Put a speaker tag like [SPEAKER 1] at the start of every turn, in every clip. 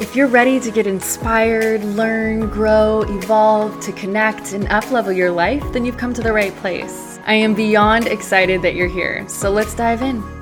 [SPEAKER 1] If you're ready to get inspired, learn, grow, evolve, to connect, and uplevel your life, then you've come to the right place. I am beyond excited that you're here, so let's dive in.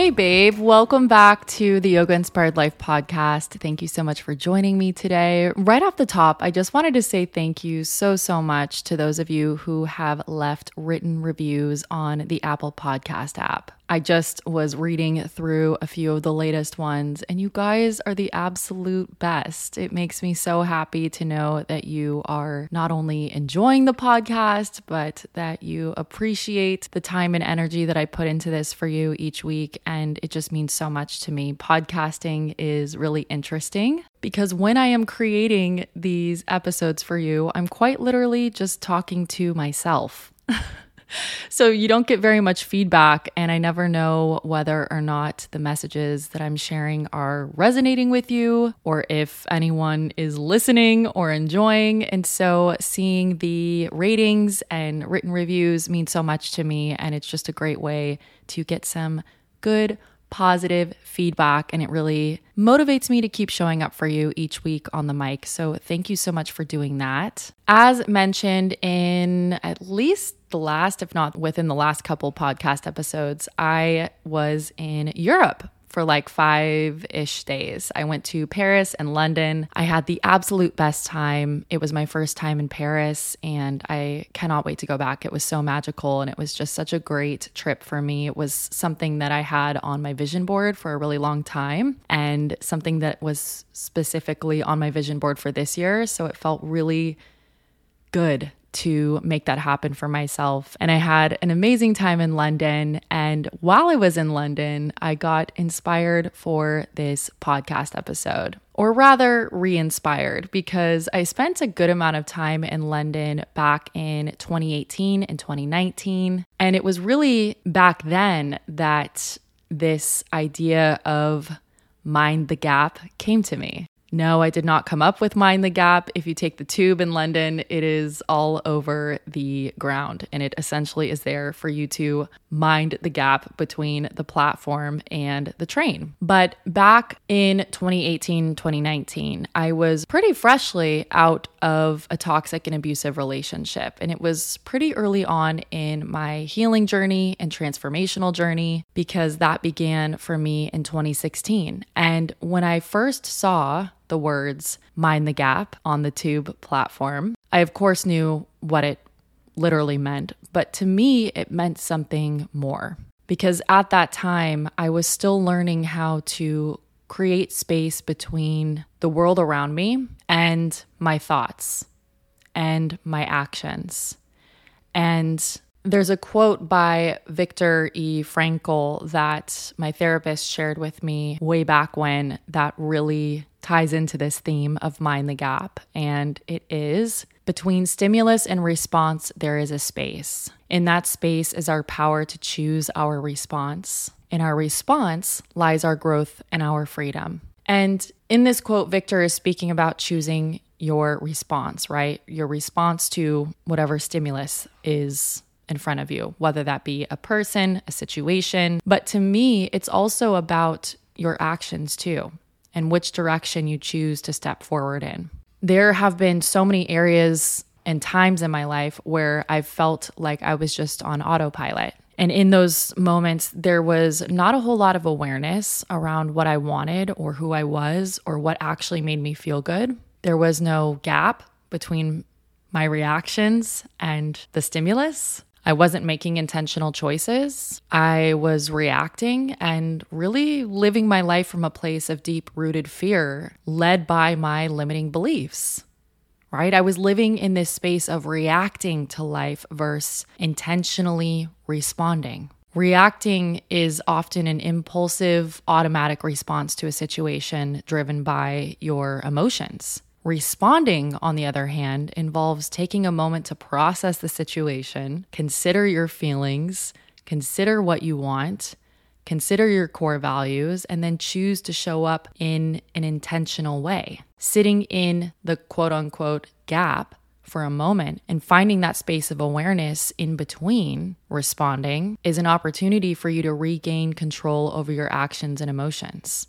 [SPEAKER 1] Hey, babe, welcome back to the Yoga Inspired Life podcast. Thank you so much for joining me today. Right off the top, I just wanted to say thank you so, so much to those of you who have left written reviews on the Apple Podcast app. I just was reading through a few of the latest ones, and you guys are the absolute best. It makes me so happy to know that you are not only enjoying the podcast, but that you appreciate the time and energy that I put into this for you each week. And it just means so much to me. Podcasting is really interesting because when I am creating these episodes for you, I'm quite literally just talking to myself. so you don't get very much feedback, and I never know whether or not the messages that I'm sharing are resonating with you or if anyone is listening or enjoying. And so seeing the ratings and written reviews means so much to me, and it's just a great way to get some good positive feedback and it really motivates me to keep showing up for you each week on the mic. So, thank you so much for doing that. As mentioned in at least the last, if not within the last couple podcast episodes, I was in Europe for like five ish days. I went to Paris and London. I had the absolute best time. It was my first time in Paris, and I cannot wait to go back. It was so magical, and it was just such a great trip for me. It was something that I had on my vision board for a really long time, and something that was specifically on my vision board for this year. So it felt really good to make that happen for myself. And I had an amazing time in London. And while I was in London, I got inspired for this podcast episode, or rather, re inspired, because I spent a good amount of time in London back in 2018 and 2019. And it was really back then that this idea of mind the gap came to me. No, I did not come up with Mind the Gap. If you take the tube in London, it is all over the ground and it essentially is there for you to mind the gap between the platform and the train. But back in 2018, 2019, I was pretty freshly out of a toxic and abusive relationship. And it was pretty early on in my healing journey and transformational journey because that began for me in 2016. And when I first saw the words mind the gap on the tube platform. I, of course, knew what it literally meant, but to me, it meant something more. Because at that time, I was still learning how to create space between the world around me and my thoughts and my actions. And there's a quote by Viktor E. Frankl that my therapist shared with me way back when that really ties into this theme of mind the gap. And it is between stimulus and response, there is a space. In that space is our power to choose our response. In our response lies our growth and our freedom. And in this quote, Viktor is speaking about choosing your response, right? Your response to whatever stimulus is in front of you, whether that be a person, a situation. But to me, it's also about your actions too and which direction you choose to step forward in. There have been so many areas and times in my life where I've felt like I was just on autopilot. And in those moments, there was not a whole lot of awareness around what I wanted or who I was or what actually made me feel good. There was no gap between my reactions and the stimulus. I wasn't making intentional choices. I was reacting and really living my life from a place of deep rooted fear, led by my limiting beliefs. Right? I was living in this space of reacting to life versus intentionally responding. Reacting is often an impulsive, automatic response to a situation driven by your emotions. Responding, on the other hand, involves taking a moment to process the situation, consider your feelings, consider what you want, consider your core values, and then choose to show up in an intentional way. Sitting in the quote unquote gap for a moment and finding that space of awareness in between responding is an opportunity for you to regain control over your actions and emotions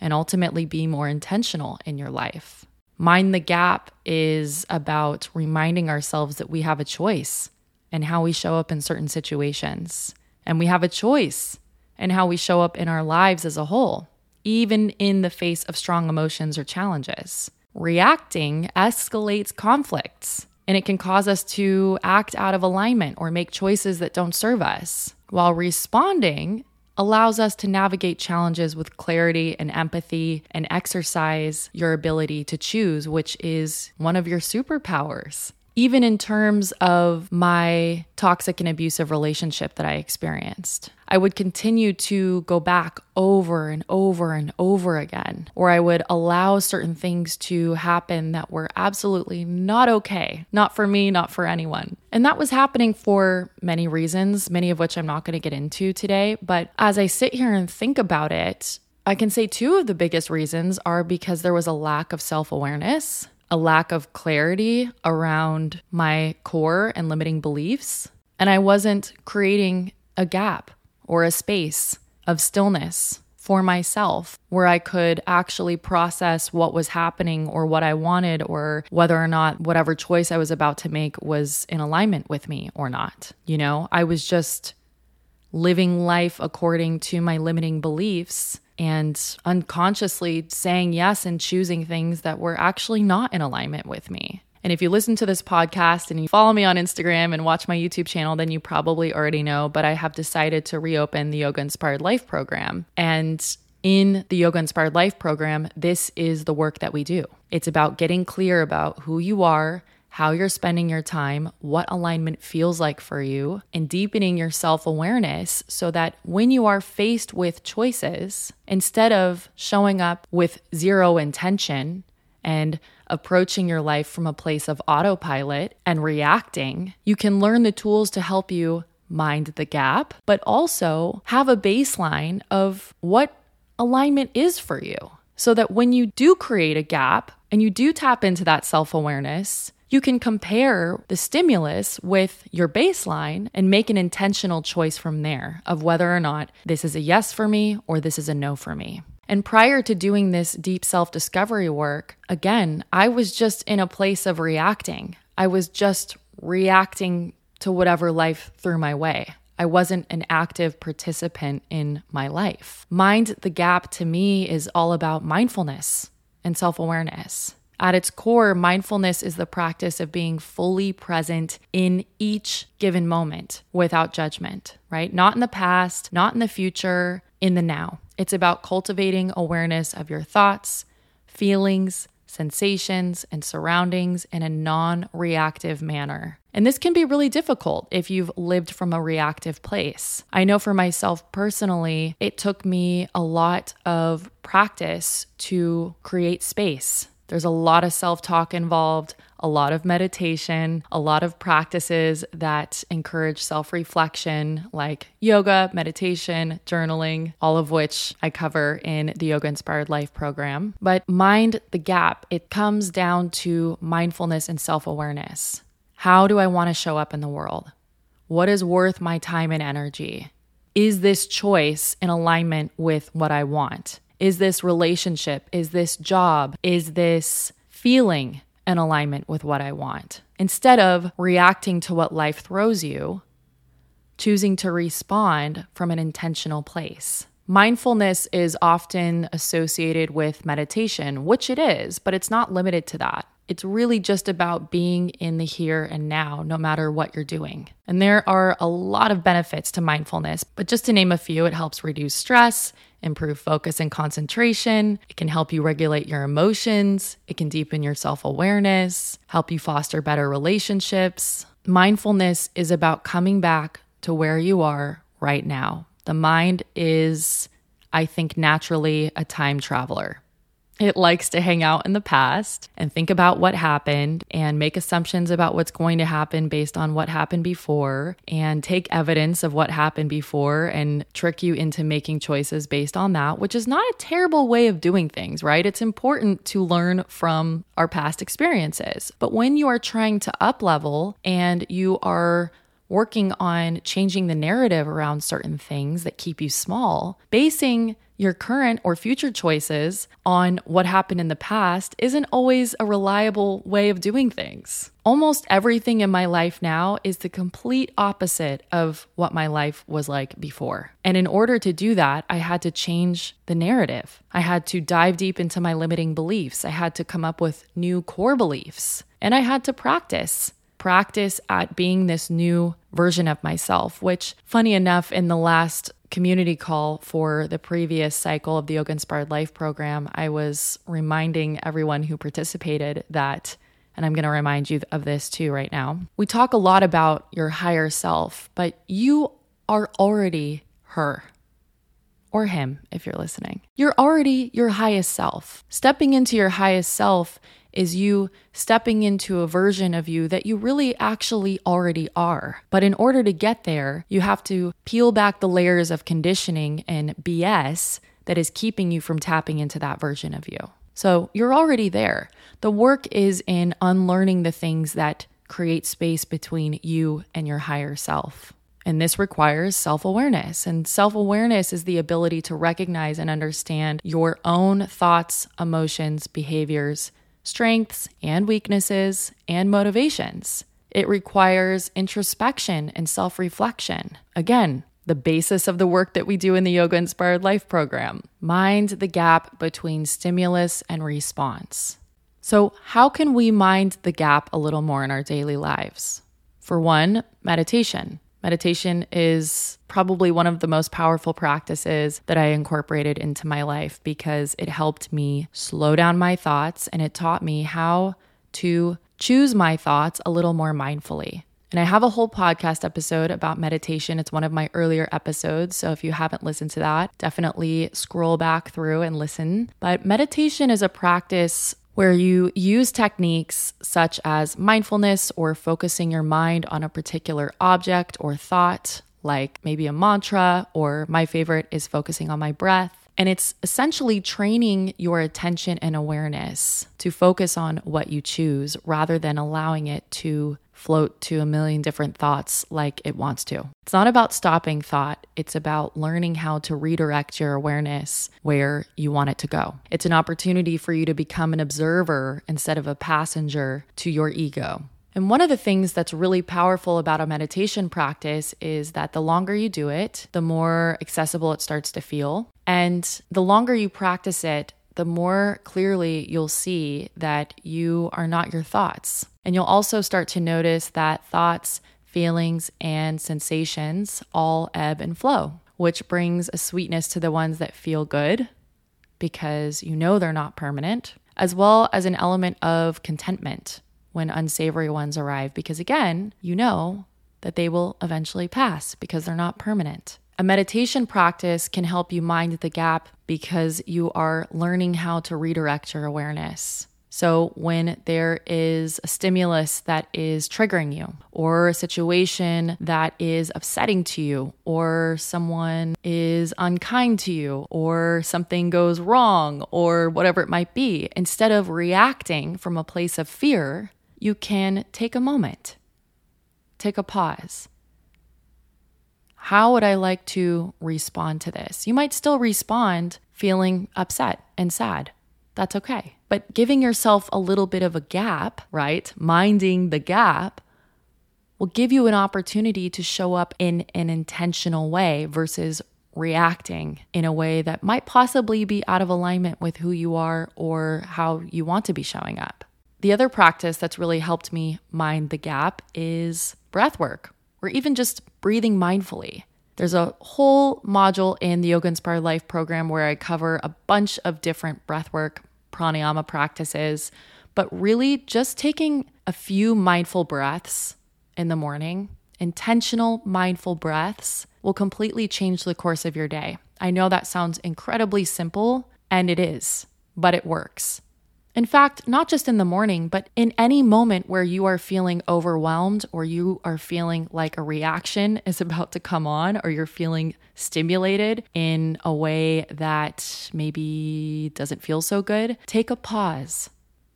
[SPEAKER 1] and ultimately be more intentional in your life. Mind the gap is about reminding ourselves that we have a choice in how we show up in certain situations. And we have a choice in how we show up in our lives as a whole, even in the face of strong emotions or challenges. Reacting escalates conflicts and it can cause us to act out of alignment or make choices that don't serve us, while responding allows us to navigate challenges with clarity and empathy and exercise your ability to choose, which is one of your superpowers even in terms of my toxic and abusive relationship that I experienced. I would continue to go back over and over and over again, or I would allow certain things to happen that were absolutely not okay, not for me, not for anyone. And that was happening for many reasons, many of which I'm not going to get into today. But as I sit here and think about it, I can say two of the biggest reasons are because there was a lack of self awareness a lack of clarity around my core and limiting beliefs. And I wasn't creating a gap or a space of stillness for myself where I could actually process what was happening or what I wanted or whether or not whatever choice I was about to make was in alignment with me or not. You know, I was just living life according to my limiting beliefs and unconsciously saying yes and choosing things that were actually not in alignment with me. And if you listen to this podcast and you follow me on Instagram and watch my YouTube channel, then you probably already know, but I have decided to reopen the Yoga Inspired Life program. And in the Yoga Inspired Life program, this is the work that we do. It's about getting clear about who you are how you're spending your time, what alignment feels like for you, and deepening your self awareness so that when you are faced with choices, instead of showing up with zero intention and approaching your life from a place of autopilot and reacting, you can learn the tools to help you mind the gap, but also have a baseline of what alignment is for you. So that when you do create a gap and you do tap into that self awareness, you can compare the stimulus with your baseline and make an intentional choice from there of whether or not this is a yes for me or this is a no for me. And prior to doing this deep self discovery work, again, I was just in a place of reacting. I was just reacting to whatever life threw my way. I wasn't an active participant in my life. Mind the Gap to me is all about mindfulness and self awareness. At its core, mindfulness is the practice of being fully present in each given moment without judgment, right? Not in the past, not in the future, in the now. It's about cultivating awareness of your thoughts, feelings, sensations, and surroundings in a non reactive manner. And this can be really difficult if you've lived from a reactive place. I know for myself personally, it took me a lot of practice to create space there's a lot of self talk involved, a lot of meditation, a lot of practices that encourage self reflection, like yoga, meditation, journaling, all of which I cover in the Yoga Inspired Life program. But mind the gap, it comes down to mindfulness and self awareness. How do I want to show up in the world? What is worth my time and energy? Is this choice in alignment with what I want? Is this relationship? Is this job? Is this feeling in alignment with what I want? Instead of reacting to what life throws you, choosing to respond from an intentional place. Mindfulness is often associated with meditation, which it is, but it's not limited to that. It's really just about being in the here and now, no matter what you're doing. And there are a lot of benefits to mindfulness, but just to name a few, it helps reduce stress, improve focus and concentration. It can help you regulate your emotions. It can deepen your self awareness, help you foster better relationships. Mindfulness is about coming back to where you are right now. The mind is, I think, naturally a time traveler. It likes to hang out in the past and think about what happened and make assumptions about what's going to happen based on what happened before and take evidence of what happened before and trick you into making choices based on that, which is not a terrible way of doing things, right? It's important to learn from our past experiences. But when you are trying to up level and you are working on changing the narrative around certain things that keep you small, basing your current or future choices on what happened in the past isn't always a reliable way of doing things. Almost everything in my life now is the complete opposite of what my life was like before. And in order to do that, I had to change the narrative. I had to dive deep into my limiting beliefs. I had to come up with new core beliefs. And I had to practice practice at being this new version of myself, which, funny enough, in the last community call for the previous cycle of the Yoga Inspired Life program, I was reminding everyone who participated that, and I'm going to remind you of this too right now. We talk a lot about your higher self, but you are already her or him if you're listening. You're already your highest self. Stepping into your highest self is you stepping into a version of you that you really actually already are. But in order to get there, you have to peel back the layers of conditioning and BS that is keeping you from tapping into that version of you. So you're already there. The work is in unlearning the things that create space between you and your higher self. And this requires self awareness. And self awareness is the ability to recognize and understand your own thoughts, emotions, behaviors, strengths and weaknesses, and motivations. It requires introspection and self reflection. Again, the basis of the work that we do in the Yoga Inspired Life program. Mind the gap between stimulus and response. So, how can we mind the gap a little more in our daily lives? For one, meditation. Meditation is probably one of the most powerful practices that I incorporated into my life because it helped me slow down my thoughts and it taught me how to choose my thoughts a little more mindfully. And I have a whole podcast episode about meditation. It's one of my earlier episodes. So if you haven't listened to that, definitely scroll back through and listen. But meditation is a practice where you use techniques such as mindfulness or focusing your mind on a particular object or thought, like maybe a mantra, or my favorite is focusing on my breath. And it's essentially training your attention and awareness to focus on what you choose rather than allowing it to float to a million different thoughts like it wants to. It's not about stopping thought, it's about learning how to redirect your awareness where you want it to go. It's an opportunity for you to become an observer instead of a passenger to your ego. And one of the things that's really powerful about a meditation practice is that the longer you do it, the more accessible it starts to feel. And the longer you practice it, the more clearly you'll see that you are not your thoughts. And you'll also start to notice that thoughts, feelings, and sensations all ebb and flow, which brings a sweetness to the ones that feel good because you know they're not permanent, as well as an element of contentment when unsavory ones arrive, because again, you know that they will eventually pass because they're not permanent. A meditation practice can help you mind the gap because you are learning how to redirect your awareness. So, when there is a stimulus that is triggering you, or a situation that is upsetting to you, or someone is unkind to you, or something goes wrong, or whatever it might be, instead of reacting from a place of fear, you can take a moment, take a pause, how would I like to respond to this? You might still respond feeling upset and sad. That's okay. But giving yourself a little bit of a gap, right? Minding the gap will give you an opportunity to show up in an intentional way versus reacting in a way that might possibly be out of alignment with who you are or how you want to be showing up. The other practice that's really helped me mind the gap is breath work or even just breathing mindfully. There's a whole module in the Yoga Inspired Life program where I cover a bunch of different breathwork pranayama practices, but really just taking a few mindful breaths in the morning intentional, mindful breaths will completely change the course of your day. I know that sounds incredibly simple, and it is, but it works. In fact, not just in the morning, but in any moment where you are feeling overwhelmed or you are feeling like a reaction is about to come on or you're feeling stimulated in a way that maybe doesn't feel so good, take a pause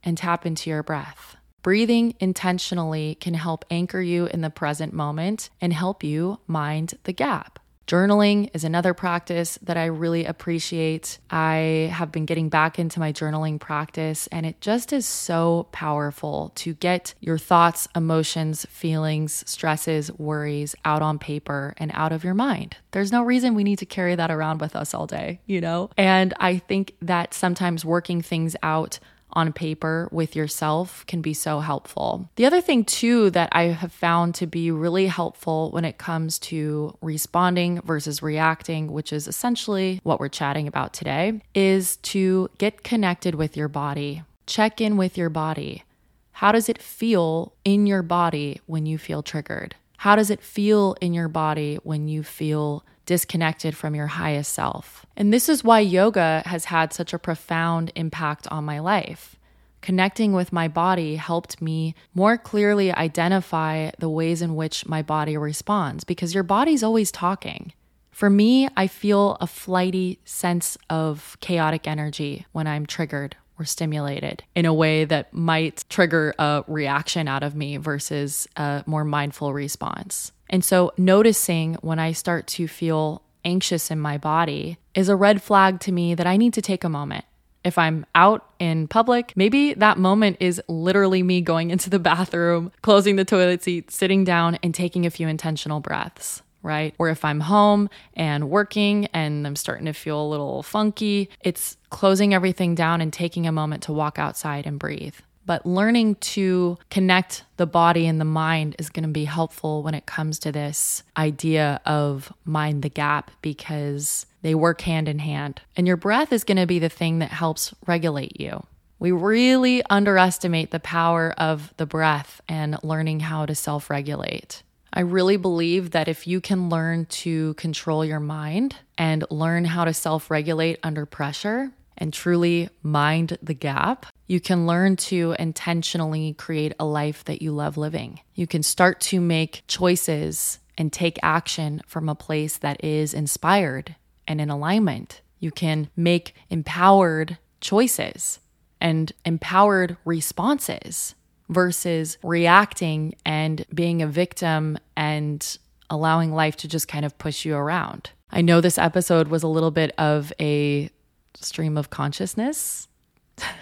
[SPEAKER 1] and tap into your breath. Breathing intentionally can help anchor you in the present moment and help you mind the gap. Journaling is another practice that I really appreciate. I have been getting back into my journaling practice, and it just is so powerful to get your thoughts, emotions, feelings, stresses, worries out on paper and out of your mind. There's no reason we need to carry that around with us all day, you know? And I think that sometimes working things out on paper with yourself can be so helpful. The other thing, too, that I have found to be really helpful when it comes to responding versus reacting, which is essentially what we're chatting about today, is to get connected with your body. Check in with your body. How does it feel in your body when you feel triggered? How does it feel in your body when you feel disconnected from your highest self. And this is why yoga has had such a profound impact on my life. Connecting with my body helped me more clearly identify the ways in which my body responds because your body's always talking. For me, I feel a flighty sense of chaotic energy when I'm triggered or stimulated in a way that might trigger a reaction out of me versus a more mindful response. And so, noticing when I start to feel anxious in my body is a red flag to me that I need to take a moment. If I'm out in public, maybe that moment is literally me going into the bathroom, closing the toilet seat, sitting down, and taking a few intentional breaths right? Or if I'm home and working and I'm starting to feel a little funky, it's closing everything down and taking a moment to walk outside and breathe. But learning to connect the body and the mind is going to be helpful when it comes to this idea of mind the gap because they work hand in hand. And your breath is going to be the thing that helps regulate you. We really underestimate the power of the breath and learning how to self regulate. I really believe that if you can learn to control your mind and learn how to self regulate under pressure, and truly mind the gap, you can learn to intentionally create a life that you love living. You can start to make choices and take action from a place that is inspired and in alignment. You can make empowered choices and empowered responses versus reacting and being a victim and allowing life to just kind of push you around. I know this episode was a little bit of a stream of consciousness,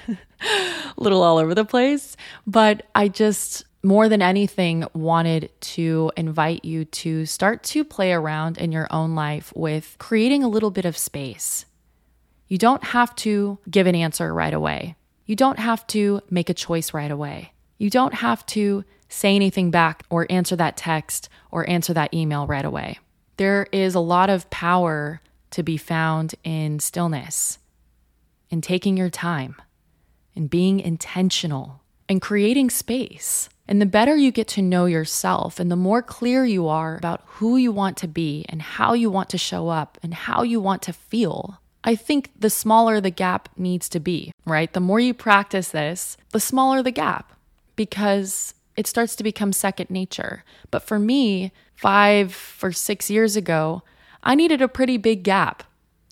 [SPEAKER 1] a little all over the place. But I just, more than anything, wanted to invite you to start to play around in your own life with creating a little bit of space. You don't have to give an answer right away. You don't have to make a choice right away. You don't have to say anything back or answer that text or answer that email right away. There is a lot of power to be found in stillness and taking your time and being intentional and creating space. And the better you get to know yourself and the more clear you are about who you want to be and how you want to show up and how you want to feel, I think the smaller the gap needs to be, right? The more you practice this, the smaller the gap because it starts to become second nature. But for me, five or six years ago, I needed a pretty big gap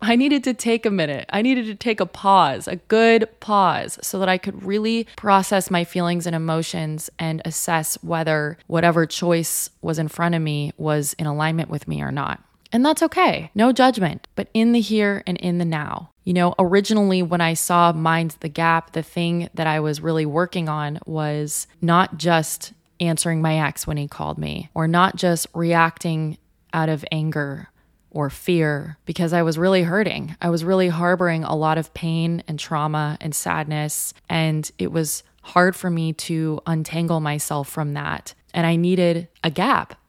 [SPEAKER 1] I needed to take a minute. I needed to take a pause, a good pause, so that I could really process my feelings and emotions and assess whether whatever choice was in front of me was in alignment with me or not. And that's okay. No judgment, but in the here and in the now. You know, originally when I saw Mind the Gap, the thing that I was really working on was not just answering my ex when he called me or not just reacting out of anger or fear because I was really hurting. I was really harboring a lot of pain and trauma and sadness. And it was hard for me to untangle myself from that. And I needed a gap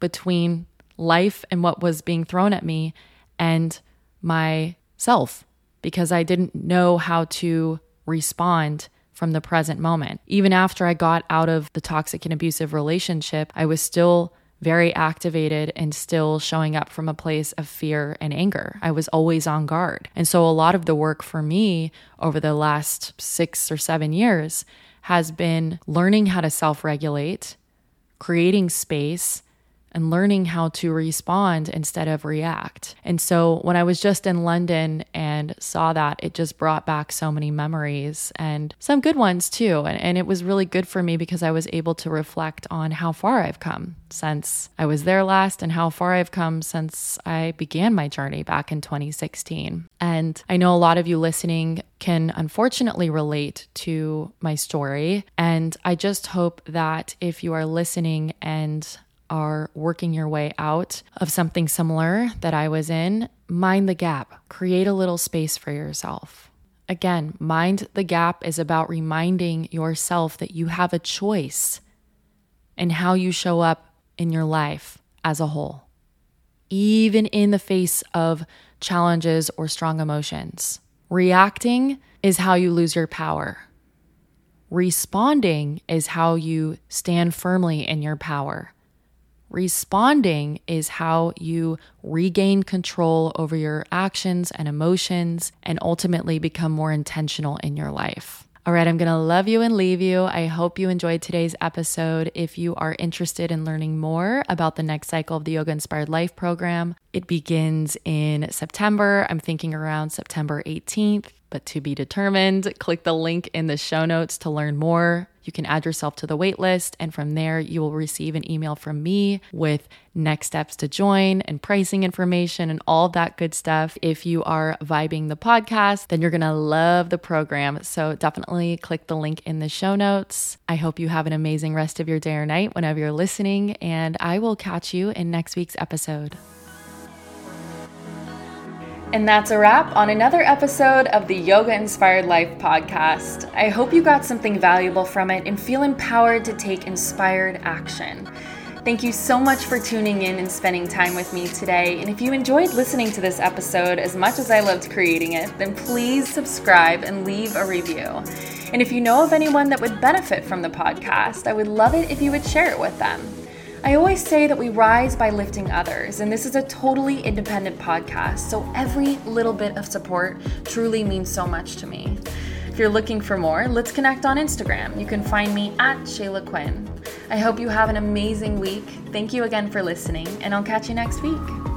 [SPEAKER 1] between life and what was being thrown at me and myself because I didn't know how to respond from the present moment. Even after I got out of the toxic and abusive relationship, I was still very activated and still showing up from a place of fear and anger. I was always on guard. And so a lot of the work for me over the last six or seven years has been learning how to self regulate, creating space and learning how to respond instead of react. And so when I was just in London and saw that, it just brought back so many memories and some good ones too. And, and, it was really good for me because I was able to reflect on how far I've come since I was there last and how far I've come since I began my journey back in 2016. And I know a lot of you listening can unfortunately relate to my story. And I just hope that if you are listening and are working your way out of something similar that I was in, mind the gap, create a little space for yourself. Again, mind the gap is about reminding yourself that you have a choice in how you show up in your life as a whole, even in the face of challenges or strong emotions. Reacting is how you lose your power. Responding is how you stand firmly in your power. Responding is how you regain control over your actions and emotions and ultimately become more intentional in your life. All right, I'm going to love you and leave you. I hope you enjoyed today's episode. If you are interested in learning more about the next cycle of the Yoga Inspired Life program, it begins in September. I'm thinking around September 18th, but to be determined. Click the link in the show notes to learn more. You can add yourself to the waitlist, and from there, you will receive an email from me with next steps to join and pricing information and all that good stuff. If you are vibing the podcast, then you're gonna love the program. So definitely click the link in the show notes. I hope you have an amazing rest of your day or night whenever you're listening, and I will catch you in next week's episode. And that's a wrap on another episode of the Yoga Inspired Life podcast. I hope you got something valuable from it and feel empowered to take inspired action. Thank you so much for tuning in and spending time with me today. And if you enjoyed listening to this episode as much as I loved creating it, then please subscribe and leave a review. And if you know of anyone that would benefit from the podcast, I would love it if you would share it with them. I always say that we rise by lifting others, and this is a totally independent podcast, so every little bit of support truly means so much to me. If you're looking for more, let's connect on Instagram. You can find me at Shayla Quinn. I hope you have an amazing week. Thank you again for listening, and I'll catch you next week.